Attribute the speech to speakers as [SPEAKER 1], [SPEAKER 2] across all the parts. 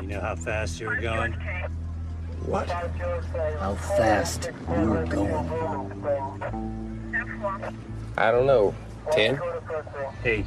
[SPEAKER 1] You know how fast you were going?
[SPEAKER 2] What? How fast you were going?
[SPEAKER 3] I don't know. 10?
[SPEAKER 1] Eight.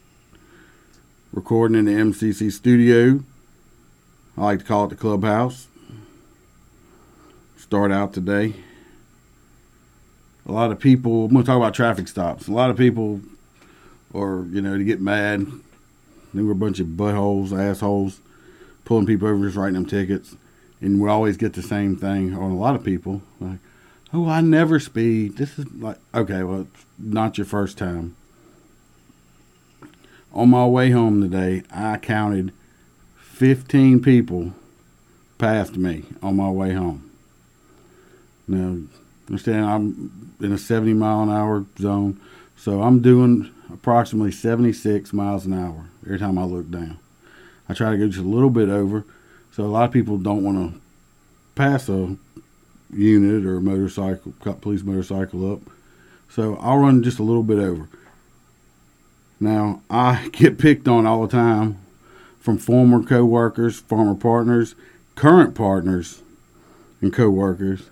[SPEAKER 4] recording in the MCC studio. I like to call it the clubhouse. Start out today. A lot of people, I'm going to talk about traffic stops. A lot of people, or, you know, to get mad, they were a bunch of buttholes, assholes, pulling people over, just writing them tickets. And we always get the same thing on a lot of people. Like, oh, I never speed. This is like, okay, well, not your first time on my way home today, I counted 15 people passed me on my way home. Now, understand I'm in a 70 mile an hour zone, so I'm doing approximately 76 miles an hour every time I look down. I try to go just a little bit over, so a lot of people don't want to pass a unit or a motorcycle, police motorcycle up. So I'll run just a little bit over. Now, I get picked on all the time from former coworkers, former partners, current partners, and coworkers.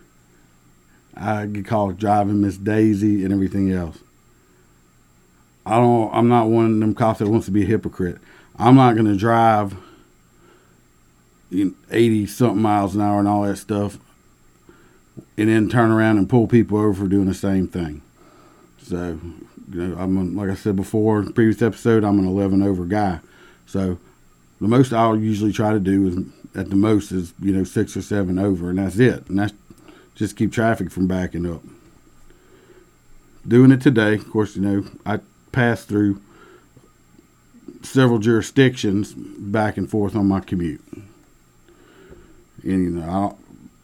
[SPEAKER 4] I get called driving Miss Daisy and everything else. I don't. I'm not one of them cops that wants to be a hypocrite. I'm not going to drive 80 something miles an hour and all that stuff, and then turn around and pull people over for doing the same thing. So you know, I'm like I said before, previous episode, I'm an 11 over guy. So the most I'll usually try to do is at the most is you know six or seven over, and that's it. And that's just keep traffic from backing up. Doing it today, of course, you know I pass through several jurisdictions back and forth on my commute. And you know,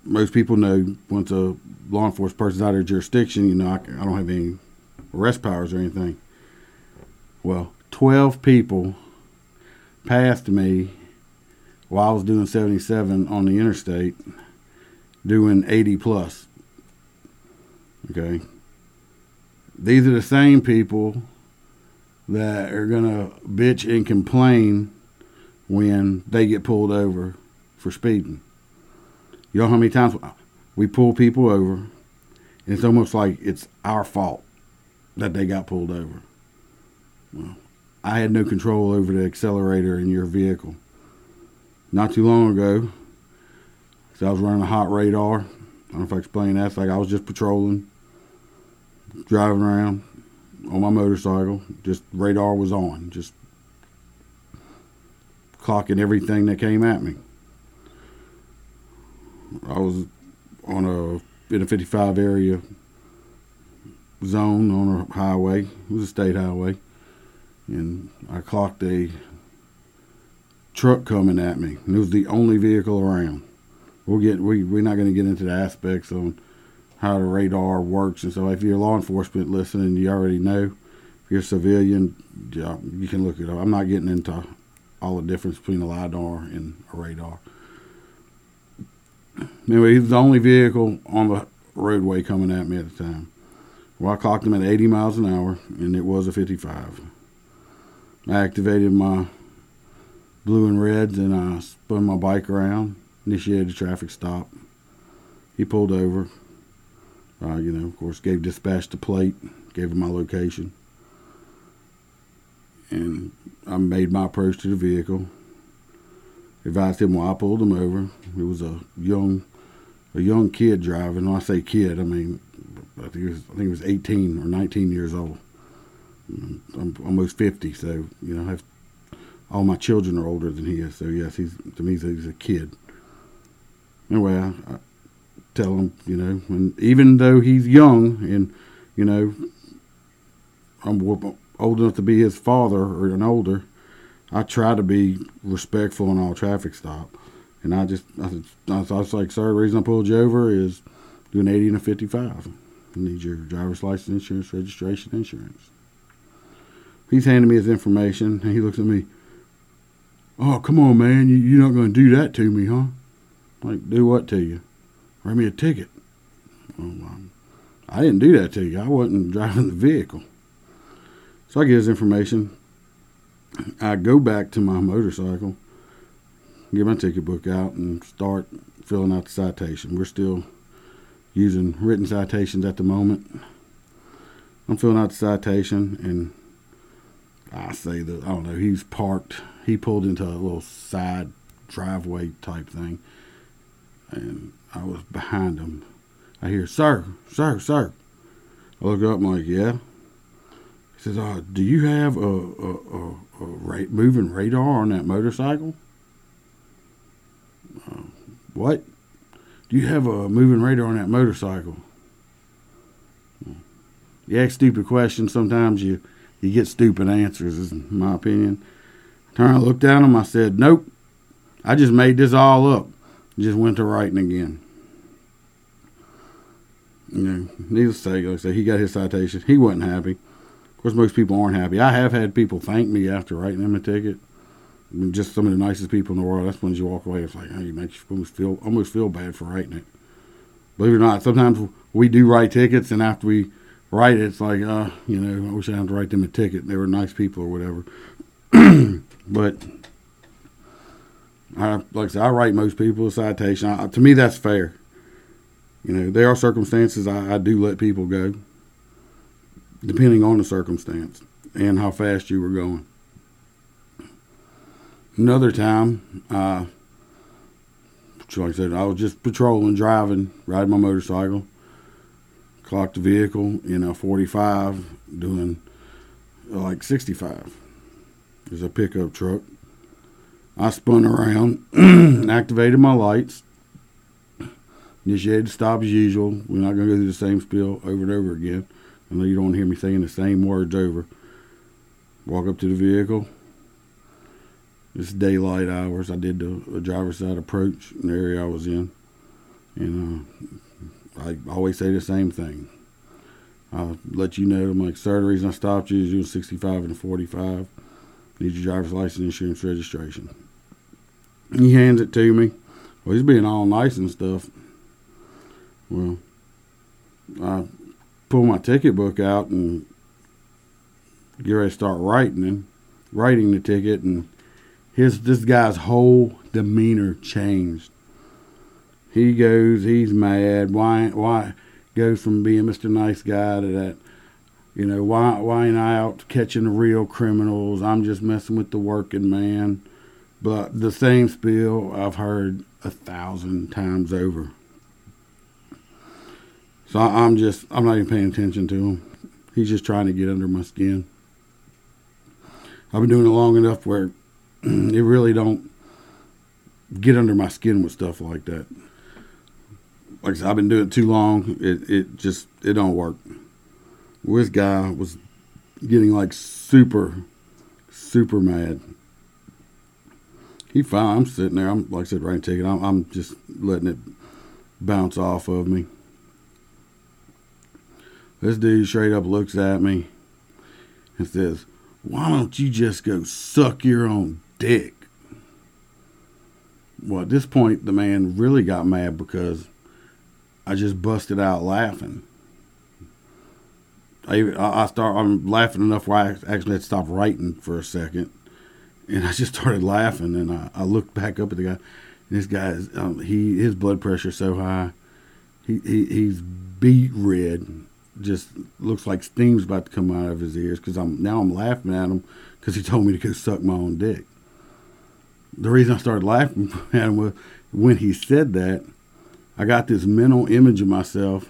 [SPEAKER 4] most people know once a law enforcement person's out of their jurisdiction, you know, I, I don't have any arrest powers or anything. Well, 12 people passed me while I was doing 77 on the interstate, doing 80 plus. Okay. These are the same people that are going to bitch and complain when they get pulled over for speeding. You know how many times we pull people over, and it's almost like it's our fault that they got pulled over. Well, I had no control over the accelerator in your vehicle. Not too long ago, so I was running a hot radar. I don't know if I explained that. It's like I was just patrolling, driving around on my motorcycle. Just radar was on, just clocking everything that came at me. I was on a in a 55 area zone on a highway. It was a state highway. And I clocked a truck coming at me. And it was the only vehicle around. We'll get we we're not going to get into the aspects on how the radar works and so if you're law enforcement listening, you already know. If you're a civilian, you can look it up. I'm not getting into all the difference between a lidar and a radar. Anyway, he was the only vehicle on the roadway coming at me at the time. Well, I clocked him at 80 miles an hour, and it was a 55. I activated my blue and reds, and I spun my bike around, initiated a traffic stop. He pulled over. Uh, you know, of course, gave dispatch the plate, gave him my location, and I made my approach to the vehicle. Advised him why I pulled him over. It was a young, a young kid driving. When I say kid, I mean I think he was I think he was 18 or 19 years old. Mm, I'm almost 50, so you know, I have all my children are older than he is. So yes, he's to me he's a kid. Anyway, I, I tell him, you know, and even though he's young and you know, I'm old enough to be his father or an older, I try to be respectful in all traffic stop. And I just, I, I was like, sir, the reason I pulled you over is doing 80 and a 55. I need your driver's license, insurance, registration, insurance. He's handing me his information, and he looks at me. Oh, come on, man. You, you're not going to do that to me, huh? Like, do what to you? Write me a ticket. Oh, I didn't do that to you. I wasn't driving the vehicle. So I get his information. I go back to my motorcycle, get my ticket book out, and start filling out the citation. We're still using written citations at the moment. I'm filling out the citation, and I say that I don't know. He's parked. He pulled into a little side driveway type thing, and I was behind him. I hear, "Sir, sir, sir." I look up. I'm like, "Yeah." He says, uh, "Do you have a, a, a, a ra- moving radar on that motorcycle?" Uh, what? Do you have a moving radar on that motorcycle? You ask stupid questions. Sometimes you you get stupid answers, is my opinion. Turned, I looked at him. I said, "Nope, I just made this all up." Just went to writing again. You know, needless to say, like I said, he got his citation. He wasn't happy. Of course, most people aren't happy. I have had people thank me after writing them a ticket. Just some of the nicest people in the world. That's when you walk away. It's like, oh, you make you almost feel almost feel bad for writing it. Believe it or not, sometimes we do write tickets, and after we write it, it's like, uh, you know, I wish I had to write them a ticket. They were nice people or whatever. but I, like I said, I write most people a citation. I, to me, that's fair. You know, there are circumstances I, I do let people go, depending on the circumstance and how fast you were going. Another time, uh, like I said, I was just patrolling, driving, riding my motorcycle clocked the vehicle in a 45 doing uh, like 65. There's a pickup truck. I spun around, activated my lights, initiated stop as usual. We're not going to go through the same spiel over and over again. I know you don't hear me saying the same words over. Walk up to the vehicle. It's daylight hours. I did the, driver's side approach in the area I was in. And uh, I always say the same thing. I'll let you know. I'm like, sir, the reason I stopped you is you 65 and 45. Need your driver's license, insurance, registration. He hands it to me. Well, he's being all nice and stuff. Well, I pull my ticket book out and get ready to start writing and writing the ticket, and his this guy's whole demeanor changed. He goes, he's mad. Why? Why? Goes from being Mr. Nice Guy to that. You know, why? Why ain't I out catching the real criminals? I'm just messing with the working man. But the same spiel I've heard a thousand times over. So I'm just, I'm not even paying attention to him. He's just trying to get under my skin. I've been doing it long enough where it really don't get under my skin with stuff like that like I said, I've been doing it too long. It it just it don't work. this guy was getting like super, super mad. He fine. I'm sitting there. I'm like I said, writing ticket. I'm, I'm just letting it bounce off of me. This dude straight up looks at me and says, "Why don't you just go suck your own dick?" Well, at this point, the man really got mad because I just busted out laughing. I I start I'm laughing enough where I actually had to stop writing for a second, and I just started laughing. And I, I looked back up at the guy. This guy is um, he his blood pressure so high, he, he he's beet red. Just looks like steam's about to come out of his ears because I'm now I'm laughing at him because he told me to go suck my own dick. The reason I started laughing at him was when he said that I got this mental image of myself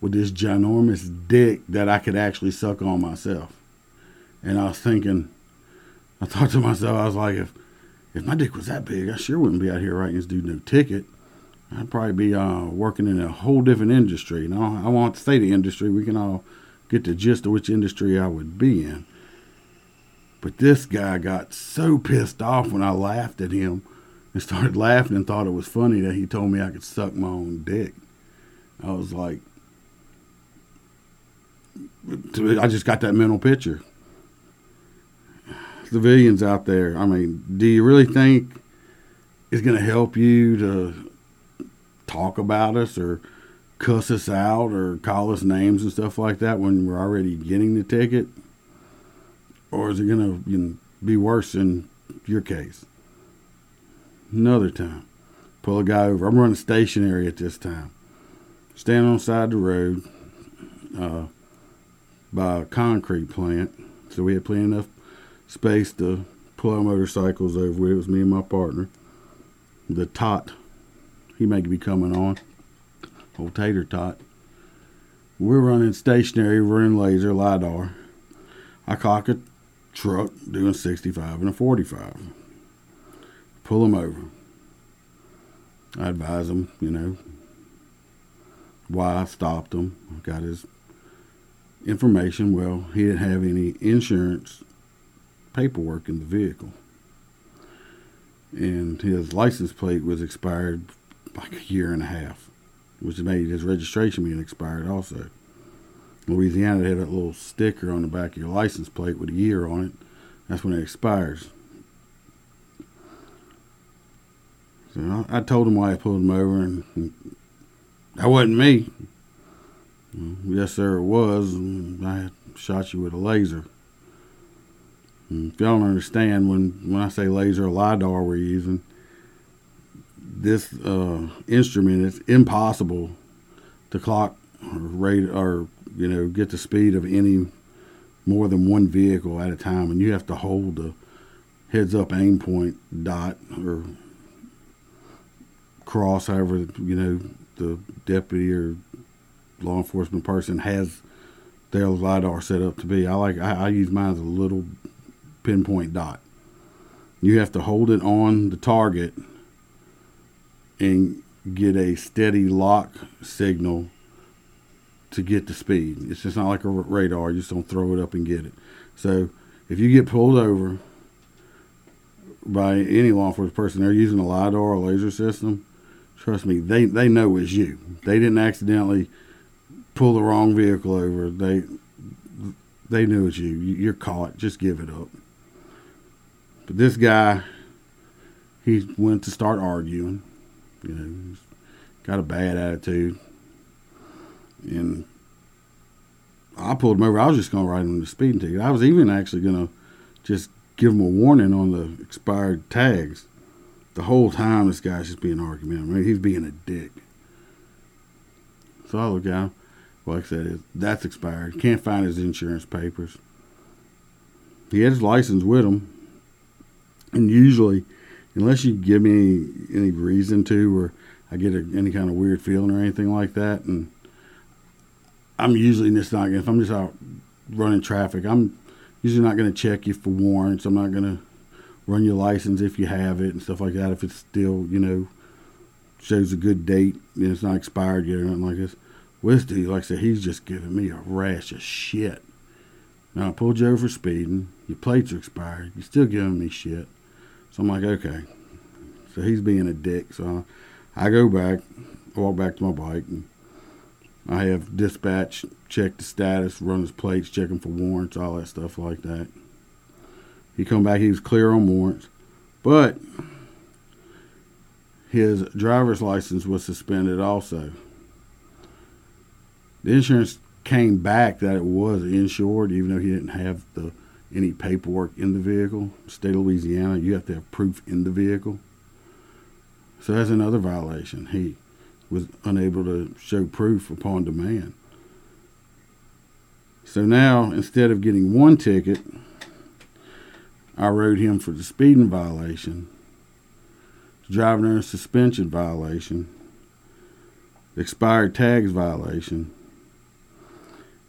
[SPEAKER 4] with this ginormous dick that I could actually suck on myself. And I was thinking, I thought to myself, I was like, if if my dick was that big, I sure wouldn't be out here writing this dude no ticket. I'd probably be uh, working in a whole different industry. You know, I won't say the industry. We can all get the gist of which industry I would be in. But this guy got so pissed off when I laughed at him and started laughing and thought it was funny that he told me I could suck my own dick. I was like, I just got that mental picture. Civilians out there, I mean, do you really think it's going to help you to talk about us or cuss us out or call us names and stuff like that when we're already getting the ticket? Or is it going to you know, be worse in your case? Another time, pull a guy over. I'm running stationary at this time. Standing on the side of the road uh, by a concrete plant. So we had plenty enough space to pull our motorcycles over with. It was me and my partner. The tot he may be coming on. Old Tater Tot. We're running stationary, running laser, LIDAR. I cock a truck doing 65 and a 45. Pull him over. I advise him, you know, why I stopped him. Got his information. Well, he didn't have any insurance paperwork in the vehicle. And his license plate was expired like a year and a half, which made his registration being expired also. Louisiana had that little sticker on the back of your license plate with a year on it. That's when it expires. So I, told him why I pulled him over, and, that wasn't me. Yes, sir, it was. I shot you with a laser. If y'all don't understand, when, when I say laser, LIDAR we're using, this uh, instrument, it's impossible to clock or rate or you know get the speed of any more than one vehicle at a time, and you have to hold the heads up aim point dot or cross, however you know the deputy or law enforcement person has their lidar set up to be. I like I, I use mine as a little pinpoint dot. You have to hold it on the target and get a steady lock signal to get the speed. It's just not like a radar. You just don't throw it up and get it. So if you get pulled over by any law enforcement person, they're using a LiDAR or laser system, trust me, they, they know it's you. They didn't accidentally pull the wrong vehicle over. They they knew it's you. You're caught. Just give it up. But this guy, he went to start arguing you know, got a bad attitude. And I pulled him over. I was just going to write him the speeding ticket. I was even actually going to just give him a warning on the expired tags. The whole time, this guy's just being argumentative. Mean, he's being a dick. So I look him. Well, like I said, that's expired. Can't find his insurance papers. He had his license with him. And usually, unless you give me any, any reason to, or I get a, any kind of weird feeling or anything like that, and I'm usually just not if I'm just out running traffic, I'm usually not going to check you for warrants. I'm not going to run your license if you have it and stuff like that. If it's still, you know, shows a good date and it's not expired yet or anything like this. This dude, like I said, he's just giving me a rash of shit. Now I pulled you over for speeding. Your plates are expired. You're still giving me shit. So I'm like, okay. So he's being a dick. So I go back, walk back to my bike, and I have dispatch check the status, run his plates, check him for warrants, all that stuff like that. He come back, he was clear on warrants, but his driver's license was suspended also. The insurance came back that it was insured, even though he didn't have the any paperwork in the vehicle. State of Louisiana, you have to have proof in the vehicle. So that's another violation. He was unable to show proof upon demand. So now, instead of getting one ticket, I wrote him for the speeding violation, driving under suspension violation, expired tags violation,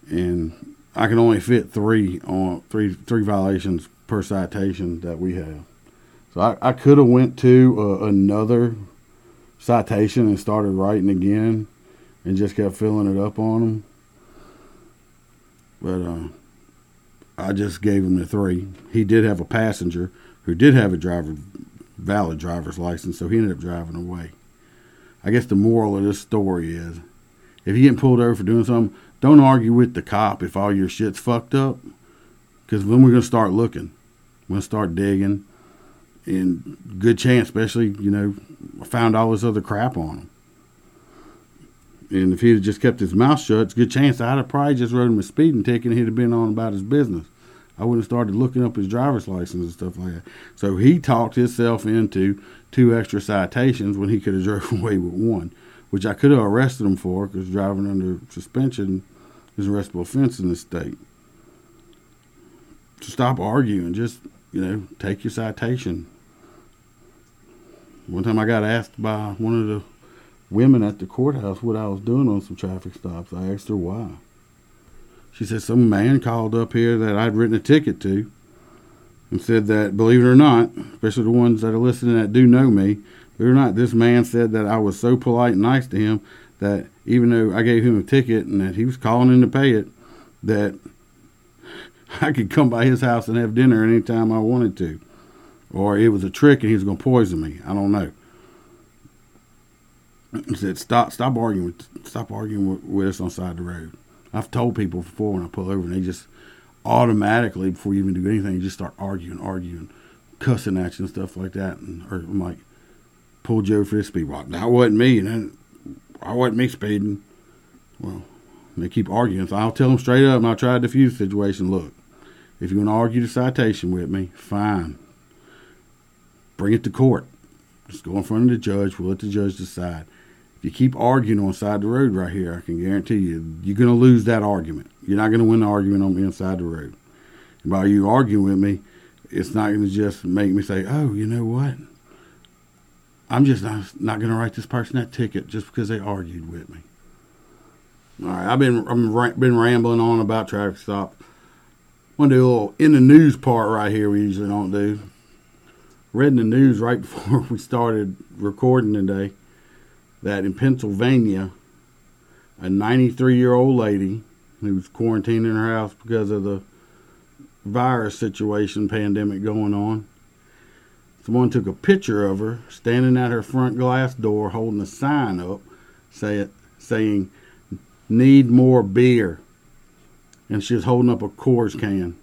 [SPEAKER 4] and I can only fit three on three three violations per citation that we have. So I, I could have went to uh, another citation and started writing again, and just kept filling it up on them. But uh, I just gave him the three. He did have a passenger who did have a driver valid driver's license, so he ended up driving away. I guess the moral of this story is if you get pulled over for doing something, don't argue with the cop if all your shit's fucked up. Because then we're going to start looking. We're going to start digging. And good chance, especially, you know, found all this other crap on him. And if he'd have just kept his mouth shut, it's a good chance I'd have probably just wrote him a speeding ticket and he'd have been on about his business. I wouldn't have started looking up his driver's license and stuff like that. So he talked himself into two extra citations when he could have drove away with one, which I could have arrested him for because driving under suspension is a arrestable offense in this state. So stop arguing. Just, you know, take your citation. One time I got asked by one of the women at the courthouse what I was doing on some traffic stops. I asked her why. She said some man called up here that I'd written a ticket to and said that, believe it or not, especially the ones that are listening that do know me, believe it or not, this man said that I was so polite and nice to him that even though I gave him a ticket and that he was calling in to pay it, that I could come by his house and have dinner anytime I wanted to. Or it was a trick and he was going to poison me. I don't know. He said, "Stop, stop arguing, with, stop arguing with, with us on side of the road." I've told people before when I pull over and they just automatically, before you even do anything, just start arguing, arguing, cussing at you and stuff like that. And or I'm like, "Pull over for this speed walk. That wasn't me, and then I wasn't me speeding. Well, they keep arguing, so I'll tell them straight up, and I'll try to diffuse the situation. Look, if you want to argue the citation with me, fine. Bring it to court. Just go in front of the judge. We'll let the judge decide If you keep arguing on side of the road right here, I can guarantee you, you're going to lose that argument. You're not going to win the argument on the inside the road. And by you arguing with me, it's not going to just make me say, oh, you know what? I'm just not, not going to write this person that ticket just because they argued with me. All right, I've been I've been rambling on about traffic stop. Want to do a little in the news part right here. We usually don't do. Read in the news right before we started recording today that in Pennsylvania, a 93 year old lady who was quarantined in her house because of the virus situation, pandemic going on, someone took a picture of her standing at her front glass door holding a sign up say, saying, Need more beer. And she was holding up a Coors can.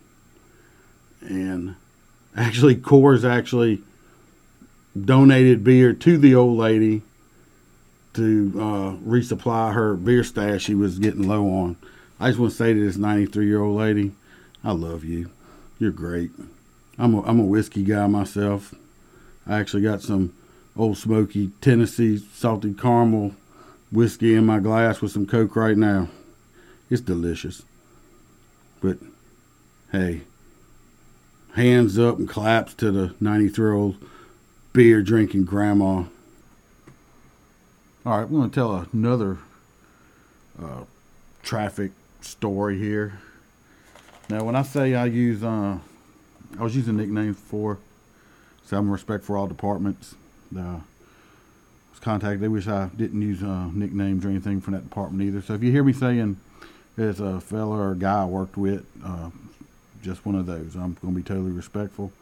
[SPEAKER 4] And actually, Coors actually donated beer to the old lady to uh, resupply her beer stash she was getting low on. I just want to say to this 93 year old lady, I love you. You're great. I'm a, I'm a whiskey guy myself. I actually got some old smoky Tennessee salted caramel whiskey in my glass with some Coke right now. It's delicious. But hey, hands up and claps to the 93 year old beer drinking grandma. All right, I'm going to tell another uh, traffic story here. Now, when I say I use, uh, I was using nicknames for, so I'm respect for all departments. Uh, was contacted. They wish I didn't use uh, nicknames or anything from that department either. So if you hear me saying there's a fella or a guy I worked with, uh, just one of those. I'm going to be totally respectful.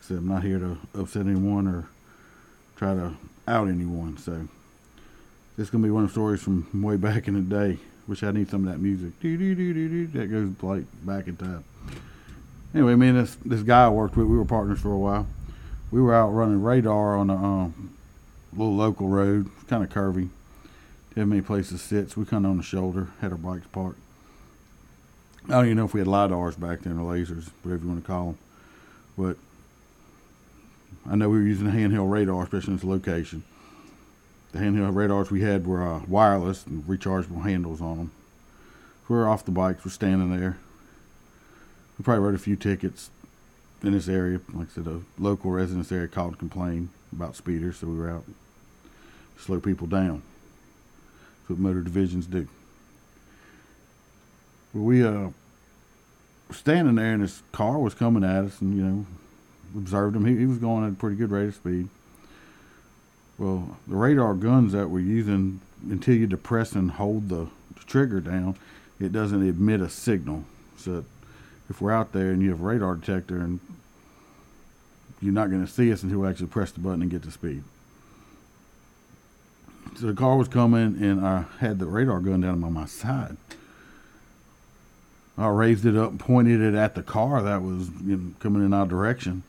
[SPEAKER 4] So I'm not here to upset anyone or try to out anyone. So this is gonna be one of the stories from way back in the day. Wish I need some of that music. That goes like back in time. Anyway, me and this this guy I worked with, we were partners for a while. We were out running radar on a um, little local road, kind of curvy. Didn't have many places to sit, so we kind of on the shoulder, had our bikes parked. I don't even know if we had lidars back then, or lasers, whatever you want to call them. But I know we were using a handheld radar, especially in this location the handheld radars we had were uh, wireless and rechargeable handles on them. We were off the bikes, we're standing there. We probably wrote a few tickets in this area. Like I said, a local residence area called to complain about speeders, so we were out slow people down. That's what motor divisions do. We uh, standing there, and his car was coming at us, and you know, observed him. He, he was going at a pretty good rate of speed. Well, the radar guns that we're using, until you depress and hold the trigger down, it doesn't emit a signal. So if we're out there and you have a radar detector and you're not going to see us until we actually press the button and get to speed. So the car was coming and I had the radar gun down on my side. I raised it up and pointed it at the car that was you know, coming in our direction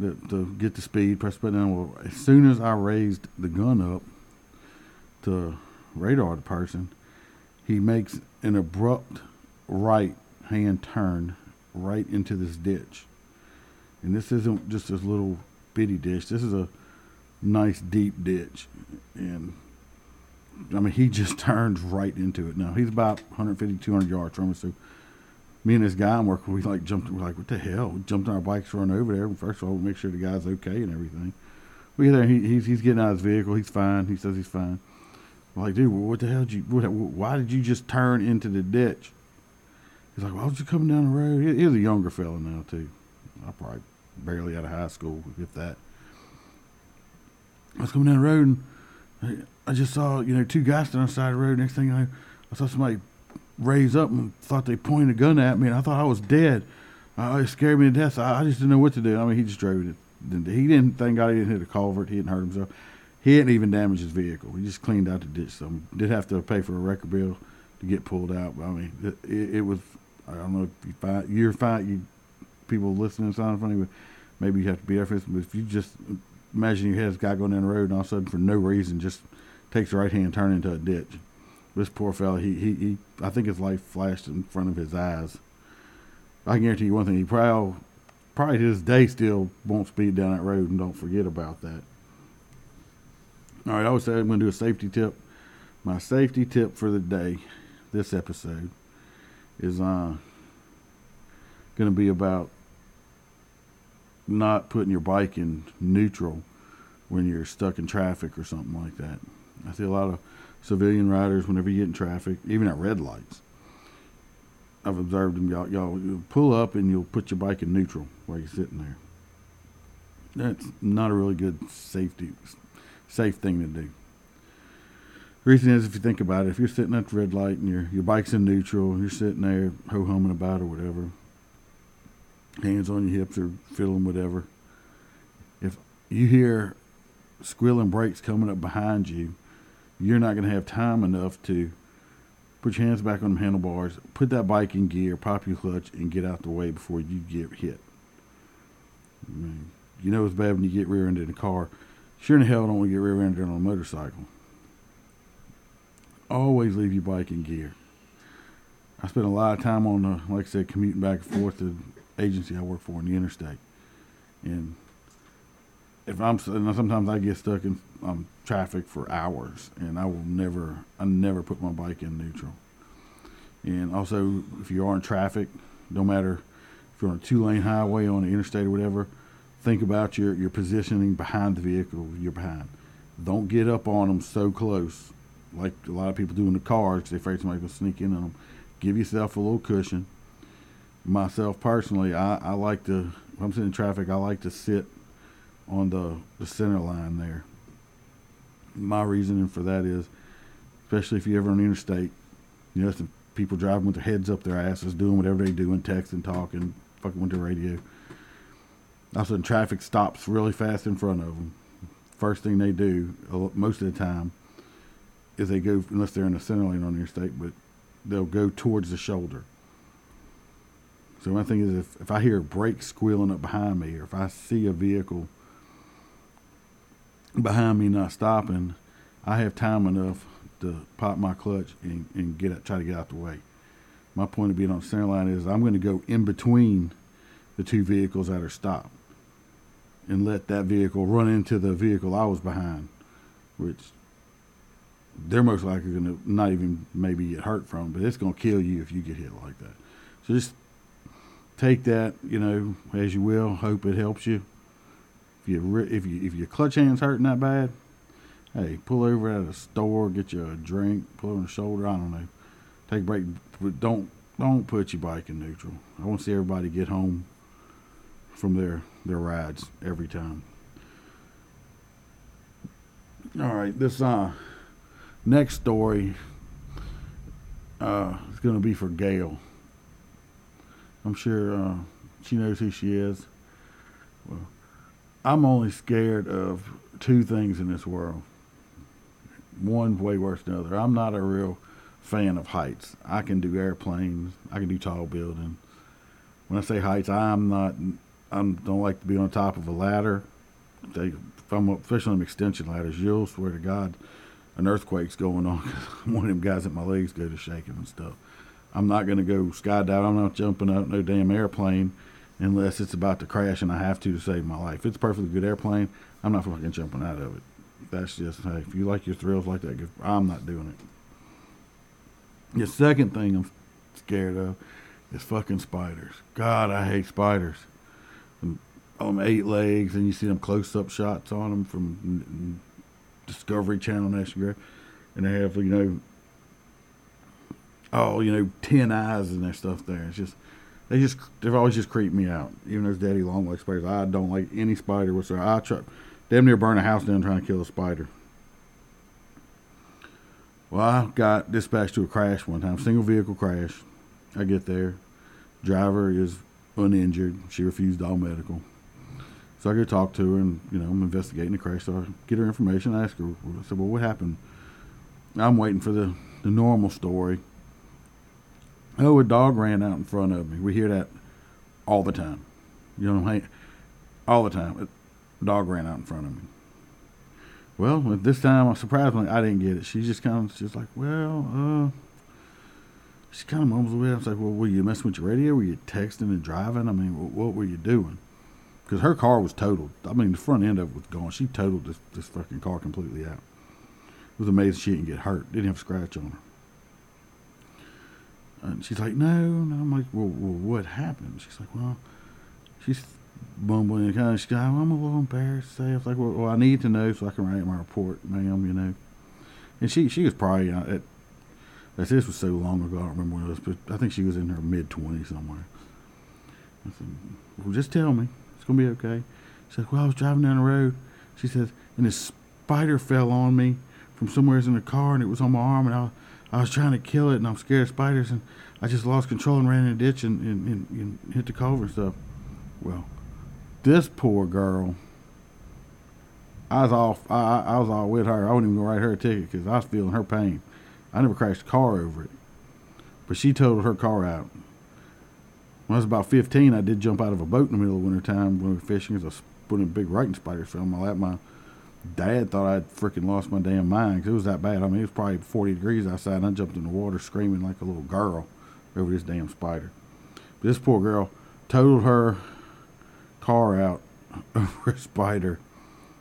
[SPEAKER 4] to, to get the speed, press button. Well, as soon as I raised the gun up to radar the person, he makes an abrupt right hand turn right into this ditch. And this isn't just this little bitty ditch. This is a nice deep ditch. And I mean, he just turns right into it. Now he's about 150, 200 yards from us. So me and this guy I'm working, we like jumped. We're like, what the hell? We jumped on our bikes, run over there. First of all, we make sure the guy's okay and everything. We get there. He, he's he's getting out of his vehicle. He's fine. He says he's fine. We're like, dude, what the hell did you? What, why did you just turn into the ditch? He's like, why was you coming down the road? He, he's a younger fella now too. I probably barely out of high school, if that. I was coming down the road and I just saw, you know, two guys standing on the side of the road. Next thing I I saw somebody raise up and thought they pointed a gun at me, and I thought I was dead. Uh, it scared me to death. I, I just didn't know what to do. I mean, he just drove it. He didn't, thank God he didn't hit a culvert. He didn't hurt himself. He didn't even damage his vehicle. He just cleaned out the ditch. So did have to pay for a record bill to get pulled out. But I mean, it, it, it was, I don't know if you find, you're fine, you people listening sound funny, but maybe you have to be there for this. But if you just imagine you have this guy going down the road and all of a sudden for no reason just takes the right hand turn into a ditch. This poor fella, he, he, he I think his life flashed in front of his eyes. I can guarantee you one thing, he probably probably to this day still won't speed down that road and don't forget about that. All right, I always say I'm going to do a safety tip. My safety tip for the day, this episode, is uh, going to be about not putting your bike in neutral when you're stuck in traffic or something like that. I see a lot of civilian riders whenever you get in traffic, even at red lights. I've observed them. Y'all, y'all you'll pull up and you'll put your bike in neutral while you're sitting there. That's not a really good safety, safe thing to do. The reason is, if you think about it, if you're sitting at the red light and your your bike's in neutral, you're sitting there ho humming about or whatever, hands on your hips or fiddling whatever. If you hear squealing brakes coming up behind you, you're not going to have time enough to put your hands back on the handlebars, put that bike in gear, pop your clutch, and get out the way before you get hit. I mean, you know it's bad when you get rear-ended in a car. Sure in hell don't want to get rear-ended on a motorcycle. Always leave your bike in gear. I spend a lot of time on the, like I said, commuting back and forth to the agency I work for in the interstate, and if I'm sometimes I get stuck in um, traffic for hours, and I will never, I never put my bike in neutral. And also, if you are in traffic, no matter if you're on a two-lane highway on the interstate or whatever, think about your your positioning behind the vehicle you're behind. Don't get up on them so close, like a lot of people do in the cars. They're afraid somebody's gonna sneak in on them. Give yourself a little cushion. Myself personally, I, I like to. If I'm sitting in traffic, I like to sit on the, the center line there. My reasoning for that is, especially if you're ever on the interstate, you know, some people driving with their heads up their asses, doing whatever they do, and texting, talking, fucking with the radio. All of a sudden, traffic stops really fast in front of them. First thing they do, most of the time, is they go, unless they're in the center lane on the interstate, but they'll go towards the shoulder. So my thing is, if, if I hear a brake squealing up behind me, or if I see a vehicle behind me not stopping, I have time enough to pop my clutch and, and get out, try to get out the way. My point of being on the center line is I'm going to go in between the two vehicles that are stopped and let that vehicle run into the vehicle I was behind, which they're most likely going to not even maybe get hurt from, but it's going to kill you if you get hit like that. So just take that, you know, as you will. Hope it helps you you if you if your clutch hand's hurting that bad, hey, pull over at a store, get you a drink, pull on the shoulder. I don't know, take a break, but don't don't put your bike in neutral. I want to see everybody get home from their their rides every time. All right, this uh next story uh is going to be for Gail. I'm sure uh, she knows who she is. Well, I'm only scared of two things in this world. One way worse than the other. I'm not a real fan of heights. I can do airplanes. I can do tall buildings. When I say heights, I'm not. I don't like to be on top of a ladder. They, if I'm especially on extension ladders, you'll swear to God, an earthquake's going on. because one of them guys at my legs go to shaking and stuff. I'm not going to go skydive. I'm not jumping out no damn airplane unless it's about to crash and I have to to save my life. If it's a perfectly good airplane, I'm not fucking jumping out of it. That's just hey, if you like your thrills like that, I'm not doing it. The second thing I'm scared of is fucking spiders. God, I hate spiders. On eight legs, and you see them close-up shots on them from Discovery Channel, National Geographic, and they have you know, oh you know, ten eyes and their stuff there. It's just they just they've always just creeped me out. Even those daddy long leg spiders, I don't like any spider whatsoever. I try damn near burn a house down trying to kill a spider. Well, I got dispatched to a crash one time, single vehicle crash. I get there, driver is uninjured. She refused all medical. So I go talk to her, and you know I'm investigating the crash. So I get her information. I ask her. I said, "Well, what happened?" I'm waiting for the the normal story. Oh, a dog ran out in front of me. We hear that all the time. You know, what I mean? all the time. A dog ran out in front of me. Well, this time, surprisingly, I didn't get it. She just kind of, she's like, well, uh, she kind of mumbles away. I was like, well, were you messing with your radio? Were you texting and driving? I mean, what were you doing? Because her car was totaled. I mean, the front end of it was gone. She totaled this, this fucking car completely out. It was amazing she didn't get hurt. Didn't have a scratch on her. And she's like, no, no. I'm like, well, well what happened? She's like, well, she's bumbling and kind of, she's like, I'm a little embarrassed to say. I was like, well, well, I need to know so I can write my report, ma'am, you know. And she, she was probably, uh, at, this was so long ago, I don't remember when it was, but I think she was in her mid 20s somewhere. I said, well, just tell me. It's going to be okay. She said, well, I was driving down the road. She said, and this spider fell on me from somewhere in the car, and it was on my arm, and I I was trying to kill it, and I'm scared of spiders, and I just lost control and ran in a ditch and, and, and, and hit the culvert and stuff. Well, this poor girl, I was all I, I was all with her. I wouldn't even go write her a ticket because I was feeling her pain. I never crashed a car over it, but she totaled her car out. When I was about 15, I did jump out of a boat in the middle of winter time when we were fishing. Because I put a big writing spider fell on my lap. My Dad thought I'd freaking lost my damn mind because it was that bad. I mean, it was probably 40 degrees outside, and I jumped in the water screaming like a little girl over this damn spider. But this poor girl totaled her car out over a spider,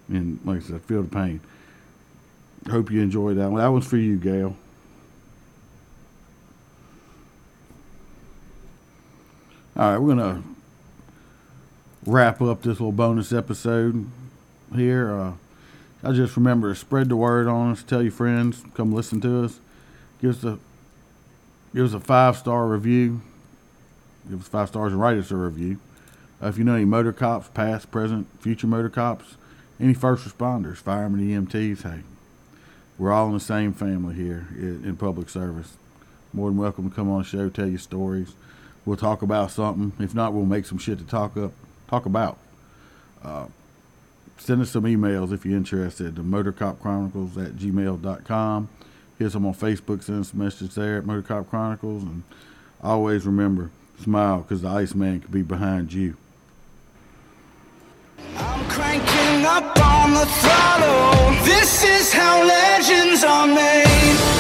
[SPEAKER 4] and like I said, feel the pain. Hope you enjoyed that one. That one's for you, Gail. All right, we're gonna wrap up this little bonus episode here. Uh, I just remember to spread the word on us, tell your friends, come listen to us. Give us a give us a five star review. Give us five stars and write us a review. Uh, if you know any motor cops, past, present, future motor cops, any first responders, firemen, EMTs, hey, we're all in the same family here in public service. More than welcome to come on the show, tell your stories. We'll talk about something. If not, we'll make some shit to talk up, talk about. Uh, send us some emails if you're interested. The chronicles at gmail.com. Here's some on Facebook. Send us a message there at Motorcop Chronicles. And always remember, smile because the Iceman could be behind you. I'm cranking up on the throttle. This is how legends are made.